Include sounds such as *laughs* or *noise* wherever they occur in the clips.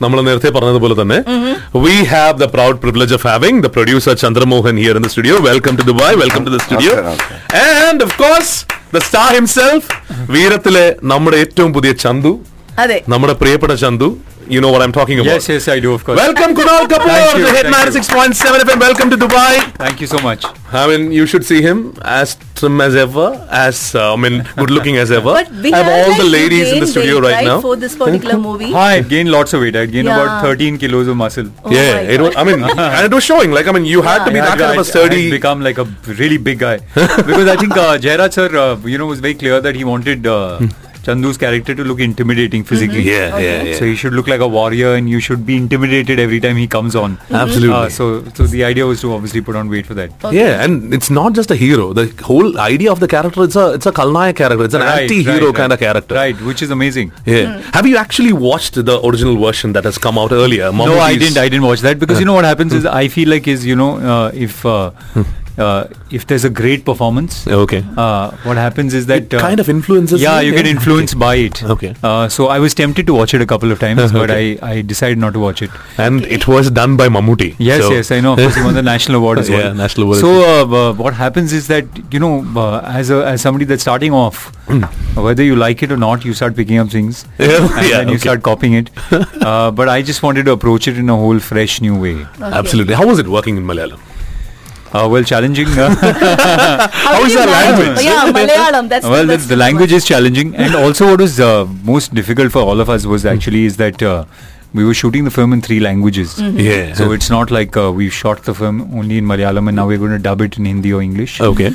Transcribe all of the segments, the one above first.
നമ്മൾ നേരത്തെ പറഞ്ഞതുപോലെ തന്നെ we have the proud privilege of having the producer Chandramohan here in the studio welcome to Dubai welcome to the studio and of course the star himself വീരത്തിലെ നമ്മുടെ ഏറ്റവും പുതിയ ചന്തു അതെ. നമ്മുടെ പ്രിയപ്പെട്ട Chandu you know what I'm talking about. Yes, yes, I do, of course. Welcome, Kunal Kapoor, you, the hit 96.7 FM. Welcome to Dubai. Thank you so much. I mean, you should see him as trim as ever, as uh, I mean, good looking as ever. *laughs* But we I have all like the ladies in the studio weight, right, now for this particular movie. I gained lots of weight. I gained yeah. about 13 kilos of muscle. Oh yeah, it was. I mean, *laughs* and it was showing. Like, I mean, you had to be yeah, that kind of a sturdy. become like a really big guy *laughs* because I think uh, sir, uh, you know, was very clear that he wanted. Uh, hmm. Chandu's character to look intimidating physically. Yeah, yeah, yeah. So he should look like a warrior, and you should be intimidated every time he comes on. Absolutely. Uh, so, so the idea was to obviously put on weight for that. Yeah, and it's not just a hero. The whole idea of the character, it's a it's a Kalnaya character. It's an Right, anti-hero right, kind of character. Right, which is amazing. Yeah. Have you actually watched the original version that has come out earlier? No, I didn't. I didn't watch that because you know what happens is I feel like is you know uh, if uh, uh, if there's a great performance, Okay. uh, what happens is that It kind of influences Yeah, you, you get influenced Okay. by it. Okay. Uh, so I was tempted to watch it a couple of times, but I, I decided not to watch it. And it was done by Mammootty. Yes, So- yes, I know. Of course, he won the *laughs* national award as well. Yeah, national award. So uh, uh, what happens is that you know, uh, as a as somebody that's starting off, whether you like it or not, you start picking up things, *laughs* Yeah, and yeah, then you okay. start copying it. *laughs* uh, but I just wanted to approach it in a whole fresh new way. Absolutely. How was it working in Malayalam? Uh, well, challenging. Uh, *laughs* How did is manage- language? Yeah, Malayalam. That's well, the, the language is challenging, and also what was uh, most difficult for all of us was actually is that uh, we were shooting the film in three languages. Mm-hmm. Yeah. So it's not like uh, we shot the film only in Malayalam and now we're going to dub it in Hindi or English. Okay.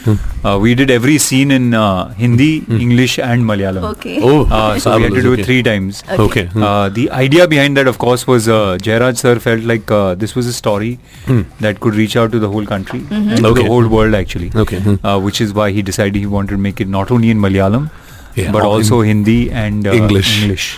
Uh, we did every scene in uh, Hindi, English, and Malayalam. Okay. Oh, Uh, so we had to do okay. it three times. Okay. Okay. Hmm. Uh, the idea behind that, of course, was uh, Jairaj sir felt like uh, this was a story that could reach out to the whole country and to Okay. the whole world, actually. Okay. Hmm. Uh, which is why he decided he wanted to make it not only in Malayalam, Yeah. but Oh, also Hindi and uh, English.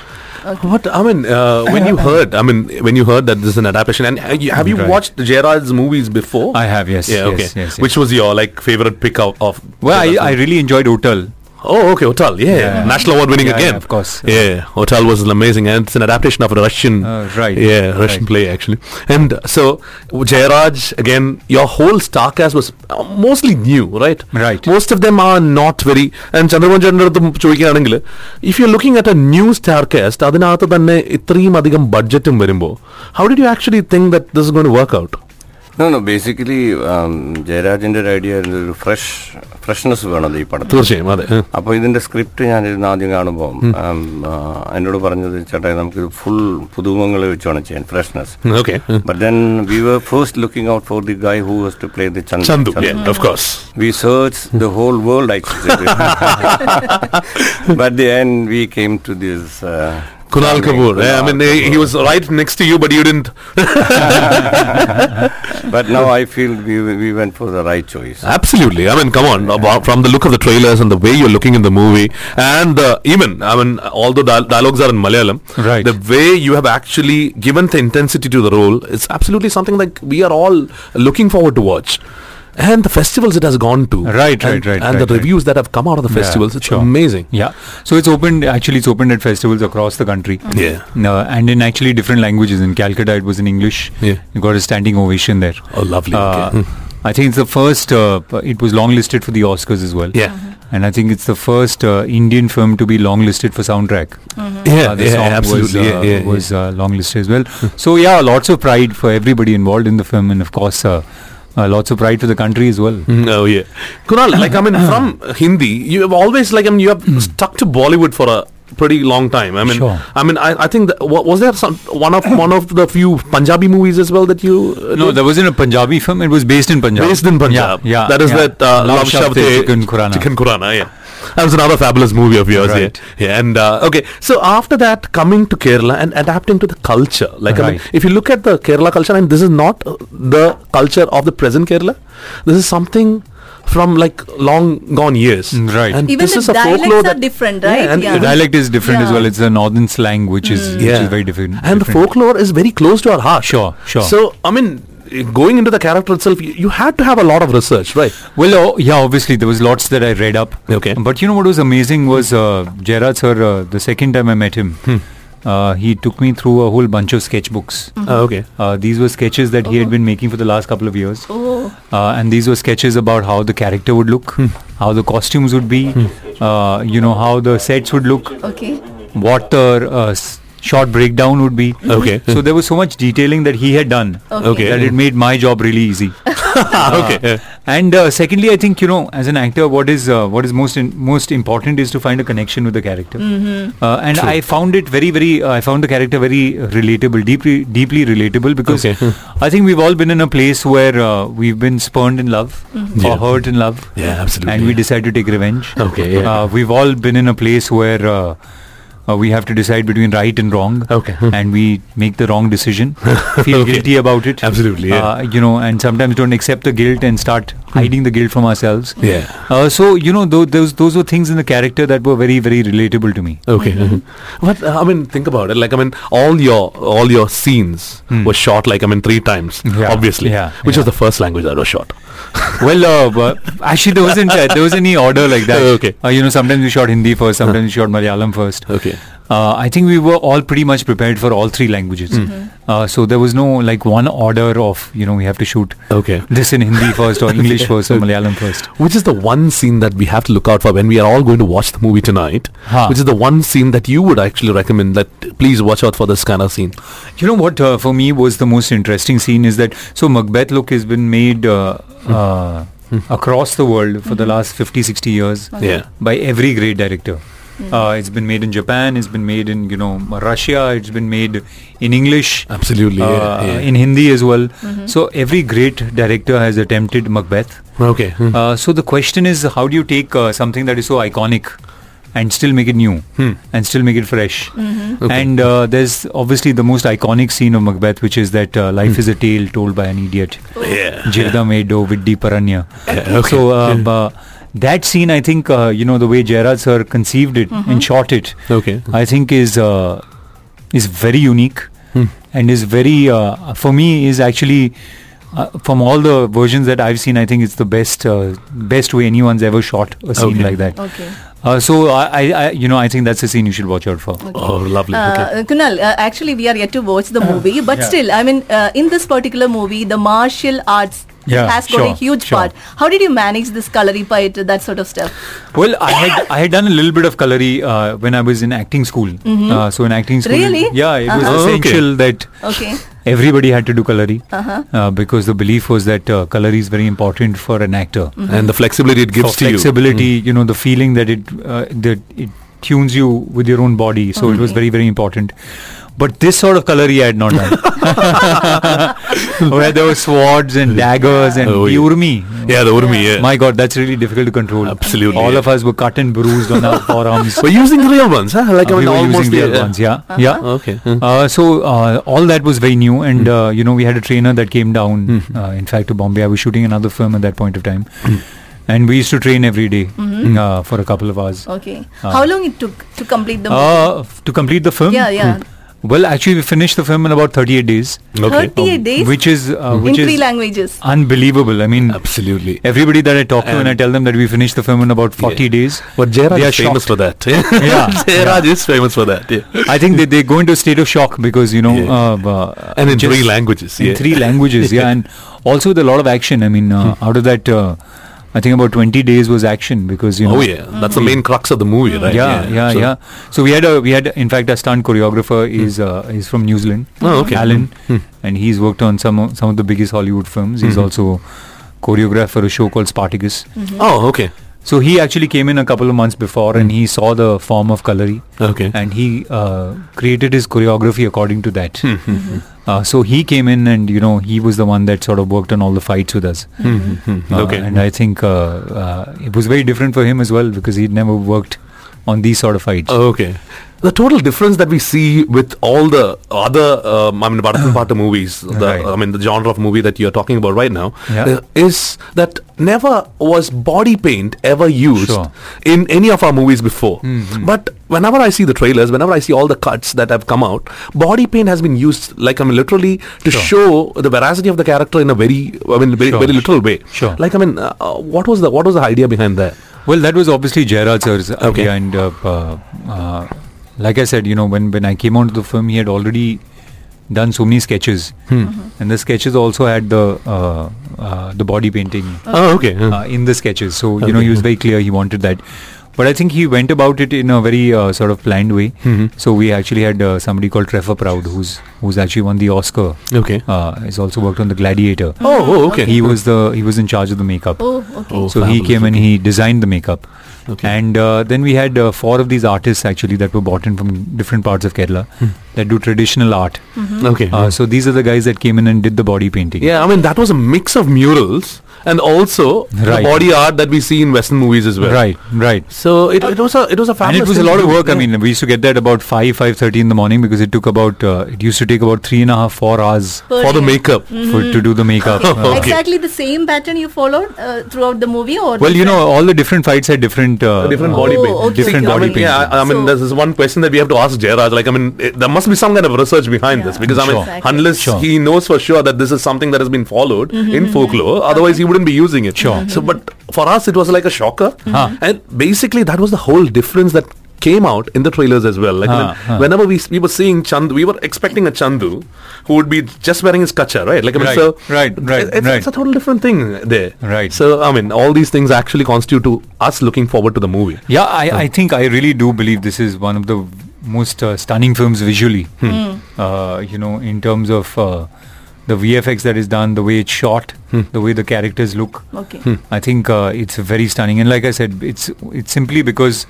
English. What I mean, uh, when you *laughs* heard, I mean, when you heard that this is an adaptation, and uh, you, have you Right. watched Jairaj's movies before? I have, yes. Yeah, yes, okay. Yes, yes. Which was your like favorite pick of? of well, I, I really enjoyed Ottaal. Oh, okay, Ottaal. Yeah, yeah. national award winning yeah, again. Yeah, of course. Yeah, Ottaal was an amazing, and it's an adaptation of a Russian. Uh, right. Yeah, Russian right. play actually. And so Jairaj, again, your whole star cast was uh, mostly new, right? Right. Most of them are not very. And Chandramohan ചോദിക്കുകയാണെങ്കിൽ if you looking at a new star cast അതിനകത്ത് തന്നെ budget. How did you actually think that this is going to work out? No basically ജയരാജന്റെ ഒരു idea ആയിരുന്നു ഒരു fresh freshness വേണമല്ലോ ഈ പടം തീർച്ചയായും അതെ അപ്പൊ ഇതിന്റെ സ്ക്രിപ്റ്റ് ഞാനിരുന്ന് ആദ്യം കാണുമ്പോൾ എന്നോട് പറഞ്ഞത് ചേട്ടാ നമുക്ക് ഫുൾ പുതുമുഖങ്ങൾ വെച്ച് വേണം ചെയ്യാൻ freshness but then we were first looking out for the guy who has to play the Chand we search the whole world I but the end we came to this came to this. Kunal Kapoor. Yeah, I mean, he, he was right next to you, but you didn't. *laughs* but now I feel we we went for the right choice. Absolutely. I mean, come on. About, from the look of the trailers and the way you're looking in the movie, and uh, even, I mean, although dial- dialogues are in Malayalam, Right. the way you have actually given the intensity to the role is absolutely something that we are all looking forward to watch. And the festivals it has gone to. Right, and, right, right, And right, the right. reviews that have come out of the Yeah, festivals, it's sure. amazing. Yeah. So it's opened, actually, it's opened at festivals across the country. Yeah. Uh, and in actually different languages. In Calcutta, it was in English. Yeah. You got a standing ovation there. Oh, lovely. Uh, okay. I think it's the first, uh, it was longlisted for the Oscars as well. Yeah. And I think it's the first uh, Indian film to be longlisted for soundtrack. Yeah, Uh, the yeah, song absolutely. was, yeah, uh, yeah, yeah. was uh, longlisted as well. so yeah, lots of pride for everybody involved in the film, and of course, uh, lots of pride to the country as well. Mm, Oh yeah, Kunal. *coughs* Like I mean, from Hindi, you have always like I mean, you have stuck to Bollywood for a pretty long time. I mean, Sure. I mean, I, I think that, was there some one of one of the few Punjabi movies as well that you uh, No, that wasn't a Punjabi film. It was based in Punjab. based in Punjab. Yeah, yeah. that is yeah. that uh, Luv Shuv Tey Chicken Khurana. Chicken Khurana. Yeah. That was another fabulous movie of yours, Right. yeah. yeah. And uh, okay, so after that, coming to Kerala and adapting to the culture, like I mean, if you look at the Kerala culture, and this is not uh, the culture of the present Kerala, this is something from like long gone years. Mm, right. And Even this the is a dialects folklore are that, different, right? Yeah, and Yeah. The dialect is different as well. It's a northern slang, which is which is very different. And the folklore is very close to our heart. Sure, sure. So I mean, going into the character itself, you, you had to have a lot of research, right? Well, oh, yeah, obviously there was lots that I read up. Okay. But you know what was amazing was uh, Jairaj sir. Uh, the second time I met him, uh, he took me through a whole bunch of sketchbooks. Oh, okay. Uh, these were sketches that he had been making for the last couple of years. Oh. Uh, and these were sketches about how the character would look, how the costumes would be, uh, you know, how the sets would look, Okay. what the uh, s- short breakdown would be. Okay. So there was so much detailing that he had done Okay. Okay. that it made my job really easy. *laughs* okay. *laughs* And uh, secondly, I think you know, as an actor, what is uh, what is most in, most important is to find a connection with the character. Uh, and I found it very, very. Uh, I found the character very relatable, deeply, deeply relatable because Okay. *laughs* I think we've all been in a place where uh, we've been spurned in love Yeah. or hurt in love, Yeah, absolutely. and we decide to take revenge. Okay, yeah. Uh, we've all been in a place where. Uh, we have to decide between right and wrong, Okay. and we make the wrong decision. *laughs* Feel Okay. guilty about it, Absolutely, yeah. Uh, you know, and sometimes don't accept the guilt and start hiding the guilt from ourselves. Yeah. Uh, so you know, tho- those those were things in the character that were very very relatable to me. Okay. But uh, I mean, think about it. Like I mean, all your all your scenes were shot like I mean three times. Hmm. Yeah, Obviously. yeah, Which was the first language that was shot. *laughs* well, uh, but actually, there wasn't uh, there was any order like that. *laughs* Okay. Uh, you know, sometimes we shot Hindi first, sometimes we shot Malayalam first. Okay. Uh, I think we were all pretty much prepared for all three languages. Uh, so there was no like one order of you know we have to shoot Okay. this in Hindi *laughs* first or English first or Malayalam first. Which is the one scene that we have to look out for when we are all going to watch the movie tonight? Huh. Which is the one scene that you would actually recommend that please watch out for this kind of scene? You know what uh, for me was the most interesting scene is that so Macbeth look has been made uh, uh, across the world for the last 50 60 years Yeah. by every great director. Uh, it's been made in Japan. It's been made in you know Russia. It's been made in English. Absolutely. uh, yeah, yeah. In Hindi as well. So every great director has attempted Macbeth. okay. Hmm. Uh, so the question is, how do you take uh, something that is so iconic and still make it new Hmm. and still make it fresh? Okay. And uh, there's obviously the most iconic scene of Macbeth, which is that uh, life is a tale told by an idiot. yeah. Jirda Medo Viddi Paranya. Yeah, okay. So that scene, I think, uh, you know, the way Jairaj sir conceived it and shot it, Okay. I think is uh, is very unique Hmm. and is very uh, for me is actually uh, from all the versions that I've seen, I think it's the best uh, best way anyone's ever shot a scene Okay. like that. Okay. Uh, so I, I, I, you know, I think that's a scene you should watch out for. Oh, lovely. okay. Uh, Kunal, uh, actually, we are yet to watch the movie, but Yeah. still, I mean, uh, in this particular movie, the martial arts Yeah, has got a sure, huge sure. part. How did you manage this kalari fight, that sort of stuff? Well, I had I had done a little bit of kalari uh, when I was in acting school. Uh, so in acting school, Really? yeah, it was Uh-huh. Okay. essential that Okay. everybody had to do kalari Uh-huh. uh, because the belief was that uh, kalari is very important for an actor. and the flexibility it gives for to you. flexibility, you know, the feeling that it uh, that it tunes you with your own body. So it was very very important. But this sort of kalari I had not done. *laughs* Where there were swords and daggers and Oh, the urmi. Yeah, the Urmi, yeah. My God, that's really difficult to control. Absolutely, All yeah. of us were cut and bruised on our *laughs* forearms. We're using the real ones, huh? Like I Uh, mean, we were almost using the yeah, ones, yeah, yeah. Okay. Hmm. Uh, so uh, all that was very new, and uh, you know we had a trainer that came down. Uh, in fact, to Bombay, I was shooting another film at that point of time, and we used to train every day, uh, for a couple of hours. Okay. Uh. How long it took to complete the movie? Uh, f- to complete the film, yeah, yeah. Well, actually, we finished the film in about 38 days, Okay. 38 days which is uh, in which three is languages. unbelievable. I mean, Absolutely. everybody that I talk to, and I tell them that we finished the film in about 40 Yeah. days, But Jairaj They is are famous shocked. for that. *laughs* Yeah, *laughs* Jairaj is famous for that. Yeah. I think they, they go into a state of shock because you know, Yeah. uh, uh, And in three languages. in yeah. three languages, yeah, *laughs* and also with a lot of action. I mean, uh, Hmm. out of that, uh, I think about 20 days was action because you oh, know. Oh yeah, that's the main hmm. crux of the movie, right? Yeah, yeah, So- yeah. So we had a we had in fact our stunt choreographer hmm. is uh, is from New Zealand, Oh, okay. Alan, Hmm. hmm. and he's worked on some of, some of the biggest Hollywood films. He's Mhm. also choreographed for a show called Spartacus. Mm-hmm. Oh, okay. So he actually came in a couple of months before and he saw the form of Kalari Okay. and he uh, created his choreography according to that. Mm-hmm. Uh, so he came in and you know he was the one that sort of worked on all the fights with us. Hmm, hmm, hmm. Uh, Okay. and I think uh, uh, it was very different for him as well because he'd never worked on these sort of fights. Okay. The total difference that we see with all the other, um, I mean, Bharat Pata movies, the, Right. I mean, the genre of movie that you're talking about right now, Yeah. uh, is that never was body paint ever used Sure. in any of our movies before. Mhm. But whenever I see the trailers, whenever I see all the cuts that have come out, body paint has been used, like I mean, literally to Sure. show the veracity of the character in a very, I mean, very, Sure, very literal way. Sure. Like I mean, uh, uh, what was the what was the idea behind that? Well, that was obviously Jairaj sir's Okay. idea, and uh, uh, uh, like I said, you know, when when I came onto the film, he had already done so many sketches, and the sketches also had the uh, uh, the body painting Oh, okay. Uh, uh, in the sketches. So you know, he was very clear he wanted that. But I think he went about it in a very uh, sort of planned way. Mhm. So we actually had uh, somebody called Trevor Proud, who's who's actually won the Oscar. Okay. Uh, he's also worked on The Gladiator. Oh, oh, okay. He was the he was in charge of the makeup. Oh, okay. Oh, so he came and he designed the makeup. Okay. And uh, then we had uh, four of these artists actually that were brought in from different parts of Kerala Hmm. that do traditional art. okay. Uh, so these are the guys that came in and did the body painting. yeah, I mean that was a mix of murals and also the body art that we see in Western movies as well. Right, right. So it, it was a it was a And it was a lot of do. work. I mean, we used to get there at about five, five thirty in the morning because it took about uh, it used to take about three and a half, four hours Per for the day. makeup. for to do the makeup. *laughs* Okay. Uh, Exactly the same pattern you followed uh, throughout the movie, or well, you know, all the different fights had different uh, different body Oh, paint. okay, different okay. I body mean, painting. yeah, I, I mean, So- this is one question that we have to ask Jairaj. Like, I mean, it, there must be some kind of research behind Yeah. this because I mean, Sure. Exactly. unless Sure. he knows for sure that this is something that has been followed in folklore, otherwise he wouldn't be using it. Sure. So, but for us, it was like a shocker, and basically that was the whole difference that came out in the trailers as well. Like I mean, Huh, huh. whenever we we were seeing Chandu, we were expecting a Chandu who would be just wearing his kacha, right? Like I mean, Right, so right, right, it's, right. it's a total different thing there. Right. So I mean, all these things actually constitute to us looking forward to the movie. Yeah, I, I think I really do believe this is one of the most uh, stunning films visually. Uh, you know, in terms of uh, the VFX that is done, the way it's shot, the way the characters look. okay. I think uh, it's very stunning, and like I said, it's it's simply because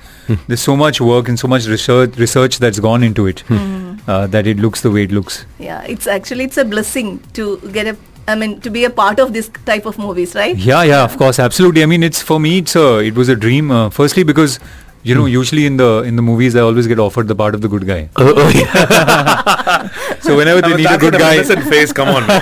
there's so much work and so much research research that's gone into it uh, that it looks the way it looks. Yeah, it's actually it's a blessing to get a. I mean, to be a part of this type of movies, right? Yeah, yeah, of course, absolutely. I mean, it's for me, it's a, it was a dream. Uh, firstly, because you know, usually in the in the movies, I always get offered the part of the good guy. Oh, oh, yeah. *laughs* So whenever they need a good guy, face, come on. man.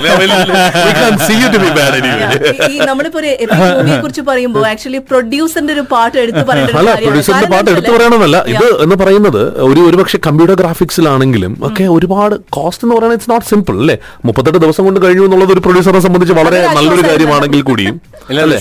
We can't see you to be bad anyway. ഈ- നമ്മളിപ്പോ ഒരു *laughs* epic കുറിച്ച് പറയുമ്പോൾ actually പ്രൊഡ്യൂസറിന്റെ ഒരു പാട്ട് എടുത്തു *laughs* പറയേണ്ട അല്ല പ്രൊഡ്യൂസറിന്റെ പാട്ട് എടുത്തു പറയണമെന്നല്ല ഇത് എന്ന് പറയുന്നത് ഒരു ഒരുപക്ഷെ കമ്പ്യൂട്ടർ ഗ്രാഫിക്സിലാണെങ്കിലും ഒക്കെ ഒരുപാട് കോസ്റ്റ് എന്ന് പറയുന്നത് ഇറ്റ്സ് നോട്ട് സിമ്പിൾ അല്ലേ മുപ്പത്തെട്ട് ദിവസം കൊണ്ട് കഴിഞ്ഞു എന്നുള്ളത് ഒരു പ്രൊഡ്യൂസറെ സംബന്ധിച്ച് വളരെ നല്ലൊരു കാര്യമാണെങ്കിൽ കൂടിയും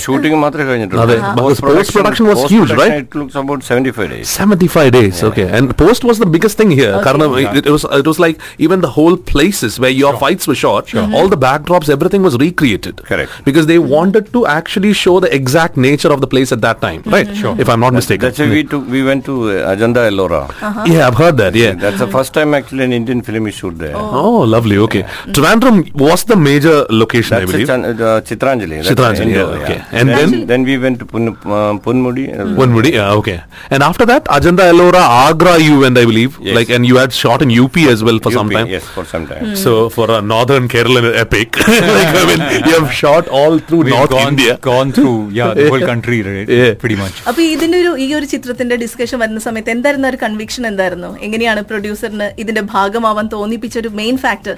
ഷൂട്ടിംഗ് മാത്രമേ കഴിഞ്ഞിട്ടുള്ളൂ അതെ. Production was huge was huge, right? It looks about seventy 75 days. 75 days. Yeah. Okay. And post was the biggest thing here. Okay. Karna, yeah. it, it, was it was like even the whole places where your sure. fights were shot, sure. mm-hmm. all the backdrops, everything was recreated. Correct. Because they wanted to actually show the exact nature of the place at that time. Mm-hmm. Right. Sure. If I'm not that's, mistaken. That's why we took we went to uh, Ajanta Ellora. Uh-huh. Yeah, I've heard that. Yeah. That's the first time actually an Indian film is shot there. Oh, oh lovely. Okay. Yeah. Mm-hmm. Trivandrum was the major location, that's I believe. Chan- uh, Chitranjali. That's Chitranjali. Yeah. Okay. And then, then, we went to Pun- uh, Ponmudi. Ponmudi. Yeah. Okay. And after that, Ajanta Ellora, Agra, you and I believe. Yes. Like, and you had shot in UP as well for UP, some time. Yes, for some time. Mm. So for a northern Kerala epic, like I mean, you have shot all through we've North gone, India. gone through, yeah, the whole country, right? Yeah. Pretty much. അപ്പൊ ഇതിന്റെ ഒരു ഈ ഒരു ചിത്രത്തിന്റെ discussion വരുന്ന സമയത്ത് എന്തായിരുന്നു ഒരു കൺവിക്ഷൻ എന്തായിരുന്നു എങ്ങനെയാണ് പ്രൊഡ്യൂസറിന് ഇതിന്റെ ഭാഗമാവാൻ തോന്നിപ്പിച്ച ഒരു മെയിൻ ഫാക്ടർ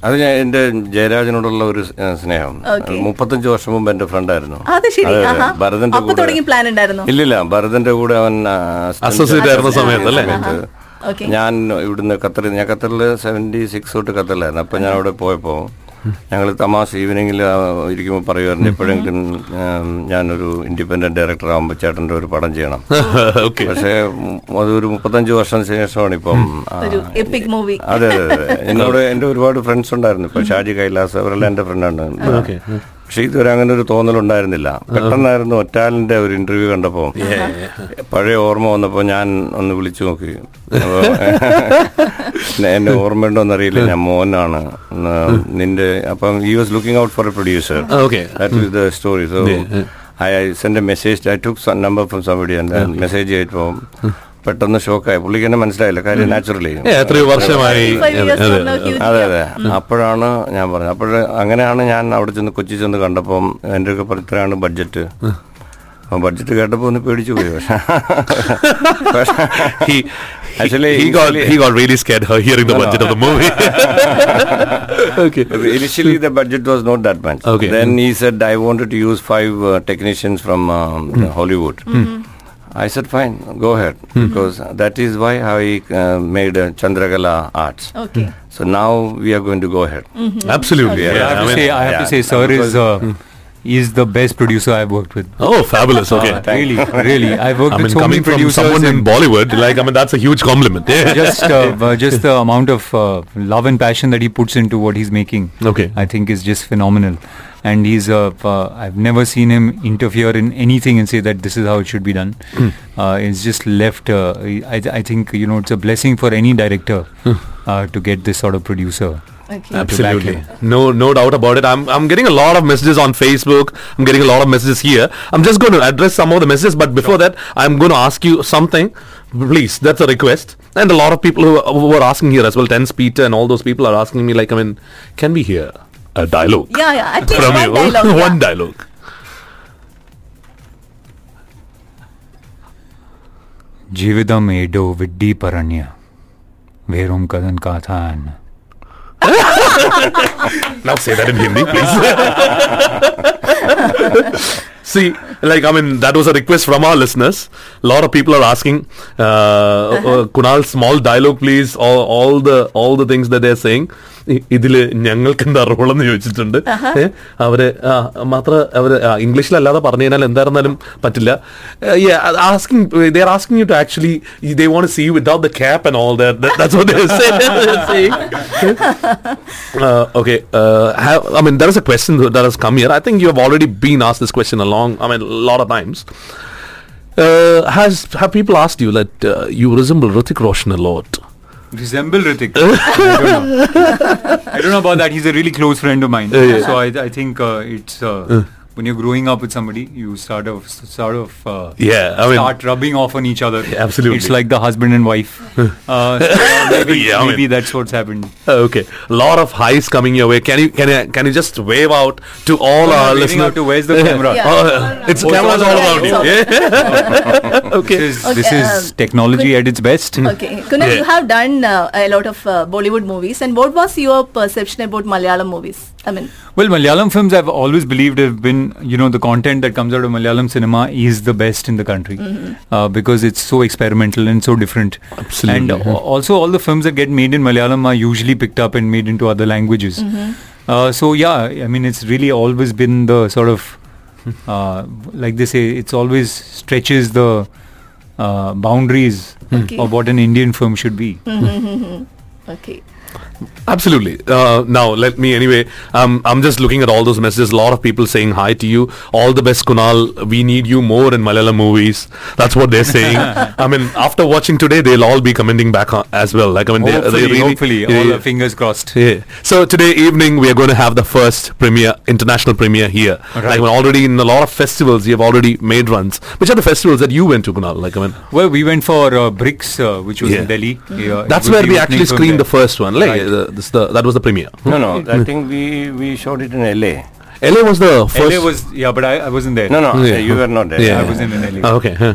അത് ഞാൻ എന്റെ ജയരാജനോടുള്ള ഒരു സ്നേഹം. മുപ്പത്തഞ്ച് വർഷം മുമ്പ് എന്റെ ഫ്രണ്ടായിരുന്നു. ഭരതന്റെ കൂടെ ഇല്ലില്ല ഭരതന്റെ കൂടെ അവൻ അസോസിയേറ്റ് ആയിരുന്ന സമയത്തല്ലേ ഞാൻ ഇവിടുന്ന് ഖത്തറിൽ ഞാൻ ഖത്തറിൽ സെവന്റി സിക്സ് തൊട്ട് ഖത്തറിലായിരുന്നു. അപ്പൊ ഞാൻ അവിടെ പോയപ്പോൾ ഞങ്ങൾ തമാശ ഈവനിങ്ങിൽ ഇരിക്കുമ്പോൾ പറയുമായിരുന്നു എപ്പോഴെങ്കിലും ഞാനൊരു ഇൻഡിപെൻഡന്റ് ഡയറക്ടർ ആകുമ്പോൾ ചേട്ടന്റെ ഒരു പടം ചെയ്യണം. *laughs* Okay. പക്ഷേ അതൊരു മുപ്പത്തഞ്ച് വർഷം ശേഷമാണ് ഇപ്പം ഒരു എപ്പിക് മൂവി അതെ അതെ അതെ. *laughs* എന്നോട് എന്റെ ഒരുപാട് ഫ്രണ്ട്സ് ഉണ്ടായിരുന്നു. ഇപ്പം ഷാജി കൈലാസ് അവരെല്ലാം എന്റെ ഫ്രണ്ടാണ് Okay. പക്ഷെ ഇതുവരെ അങ്ങനെ ഒരു തോന്നലുണ്ടായിരുന്നില്ല. പെട്ടെന്നായിരുന്നു ഒറ്റാലിന്റെ ഒരു ഇന്റർവ്യൂ കണ്ടപ്പോ പഴയ ഓർമ്മ വന്നപ്പോ ഞാൻ ഒന്ന് വിളിച്ചു നോക്കി. എന്റെ എന്നെ ഓർമ്മയുണ്ടോന്ന് അറിയില്ല ഞാൻ മോനാണ്. നിന്റെ അപ്പം ഈ was looking out for a producer Okay. That is the story so I send a message I took number from somebody message ചെയ്തപ്പോ പെട്ടെന്ന് ഷോക്കായി പുള്ളിക്ക് എന്നെ മനസ്സിലായില്ല കാര്യം നാച്ചുറലി എത്രയോ വർഷമായി അതെ, അതെ. അപ്പോഴാണ് ഞാൻ പറഞ്ഞത് അപ്പോൾ അങ്ങനെയാണ് ഞാൻ അവിടെ ചെന്ന് കൊച്ചി ചെന്ന് കണ്ടപ്പം എന്റെ ഒക്കെ ഇത്രയാണ് ബഡ്ജറ്റ് ബഡ്ജറ്റ് കേട്ടപ്പോൾ ഒന്ന് പേടിച്ചു പോയി പക്ഷേ he, Actually, he, he got he got really scared her hearing the budget no. of the movie. okay. initially the budget was not that much Okay. then he said i wanted to use five uh, technicians from um, hollywood I said, fine, go ahead. Hmm. Because that is why I uh, made uh, Chandrakala Arts. Okay. Hmm. So now we are going to go ahead. Mm-hmm. Absolutely. Yeah. Yeah. I have, I mean, to, say, I have yeah. to say, sir is, uh, hmm. is the best producer I've worked with. Oh, fabulous. Okay. really, really. I've worked I mean, with so coming many producers. Someone in Bollywood, like, I mean, that's a huge compliment. *laughs* Yeah. just, uh, uh, just the amount of uh, love and passion that he puts into what he's making, Okay. I think is just phenomenal. And he's uh, uh, I've never seen him interfere in anything and say that this is how it should be done. Uh, it's just left. Uh, I, I think you know it's a blessing for any director uh, to get this sort of producer. Okay. Absolutely. No no doubt about it. I'm I'm getting a lot of messages on Facebook. I'm getting a lot of messages here. I'm just going to address some of the messages, but before that, I'm going to ask you something. Please, that's a request. And a lot of people who, who are asking here as well, Tense Peter and all those people are asking me like, I mean, can we hear a dialogue Yeah, yeah. At least from one you? dialogue. *laughs* One yeah. dialogue. ജീവിതം ഏടോ വിഡ്ഢീപരണ്യ വേറും കഥൻ കാഥാൻ Now say that in Hindi, please. *laughs* See, like I mean, that was a request from our listeners. A lot of people are asking, uh, uh, Kunal, small dialogue, please. All, all the all the things that they're saying. ഇതില് ഞങ്ങൾക്ക് എന്താ റോളെന്ന് ചോദിച്ചിട്ടുണ്ട് അവര് മാത്ര അവര് ഇംഗ്ലീഷിലല്ലാതെ പറഞ്ഞു കഴിഞ്ഞാൽ എന്തായിരുന്നാലും പറ്റില്ല asking they are asking you to actually they won't see without the cap and all okay I mean there is a question there is come here I think you have already been as this question along I mean lot of times Uh, has have people asked you that uh, you resemble Hrithik Roshan a lot? Resemble Hrithik. *laughs* I don't know. I don't know about that. He's a really close friend of mine. Uh, yeah. So I, I think uh, it's uh, when you're growing up with somebody, you sort of sort of uh, Yeah, I mean- start rubbing off on each other. Yeah, absolutely. It's like the husband and wife. *laughs* uh, so, uh, maybe Yeah, I maybe mean- that's what's happened. Uh, okay, a lot of highs coming your way. Can you can you can you just wave out to all Oh, our waving listeners? out to where's the camera? *laughs* Yeah. Oh, *laughs* it's Oh, cameras all all around you. Yeah. okay. This is, Okay, this is um, technology at its best. Okay, Kunal, Yeah. you have done uh, a lot of uh, Bollywood movies, and what was your perception about Malayalam movies? I mean, Well, Malayalam films I've always believed have been, you know, the content that comes out of Malayalam cinema is the best in the country uh, because it's so experimental and so different. Absolutely, And yeah. also, all the films that get made in Malayalam are usually picked up and made into other languages. Uh, so, yeah, I mean, it's really always been the sort of, uh, like they say, it's always stretches the uh, boundaries Okay. of what an Indian film should be. *laughs* okay. Absolutely. Uh, now, let me anyway. Um, I'm just looking at all those messages. A lot of people saying hi to you. All the best, Kunal. We need you more in Malayalam movies. That's what they're saying. *laughs* I mean, after watching today, they'll all be commenting back on, as well. Like I mean, hopefully, they really, hopefully, yeah, all yeah. fingers crossed. Yeah. So today evening we are going to have the first premiere, international premiere here. Right. Like when already in a lot of festivals, you have already made runs. Which are the festivals that you went to, Kunal? Like I mean, Well, we went for uh, BRICS, uh, which was Yeah. in Delhi. It that's where we actually screened the first one. Like Right. uh, this the that was the premiere. No, no. I think we we showed it in LA. LA was the first. LA was yeah, but I, I wasn't there. No, no. Yeah. You were not there. Yeah. I was in LA. Oh, okay. huh.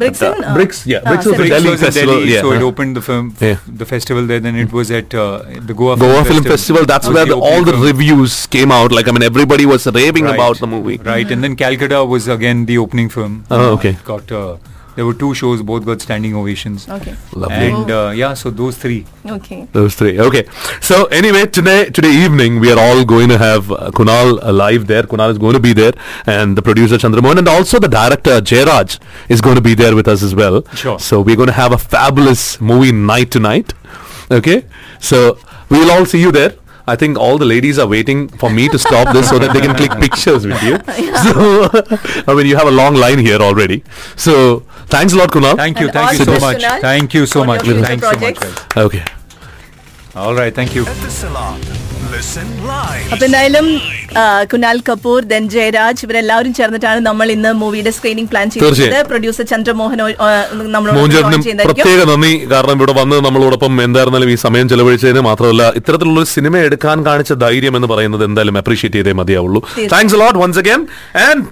BRICS in uh, BRICS, yeah, ah, BRICS was. BRICS Delhi was in festival, Delhi, yeah, so it opened the film, Yeah. the festival there. Then it was at uh, the Goa, Goa Film Festival. That's where the the, all the film. reviews came out. Like I mean, everybody was raving Right. about the movie. Right, and then Calcutta was again the opening film. Oh, Uh, okay. it got uh, there were two shows, both got standing ovations. Okay. Lovely. And uh, yeah, so those three. Okay. Those three. Okay. So anyway, today today evening we are all going to have uh, Kunal uh, live there. Kunal is going to be there, and the producer Chandramohan, and also the director Jayraj is going to be there with us as well. Sure. So we're going to have a fabulous movie night tonight. Okay. So we'll all see you there. I think all the ladies are waiting for me to stop this so that they can click *laughs* pictures with you. *laughs* So, *laughs* I mean, you have a long line here already. So, thanks a lot, Kunal. Thank you, And thank you so much. Kunal, Thank you so much. your future Thanks so much. projects. guys. Okay. All right, thank you. അപ്പൊ എന്തായാലും Kunal Kapoor then Jayaraj ഇവരെല്ലാവരും ചേർന്നിട്ടാണ് നമ്മൾ ഇന്ന് മൂവിയുടെ screening plan ചെയ്തത്. Producer Chandramohan നമ്മളോട് പ്രത്യേക നന്ദി. കാരണം ഇവിടെ വന്ന് നമ്മളോടൊപ്പം എന്തായിരുന്നാലും ഈ സമയം ചെലവഴിച്ചതിന് മാത്രമല്ല ഇത്തരത്തിലുള്ള ഒരു സിനിമ എടുക്കാൻ കാണിച്ച ധൈര്യം എന്ന് പറയുന്നത് എന്തായാലും അപ്രീഷിയേറ്റ് ചെയ്തേ മതിയാവുള്ളൂ. Thanks lot once again and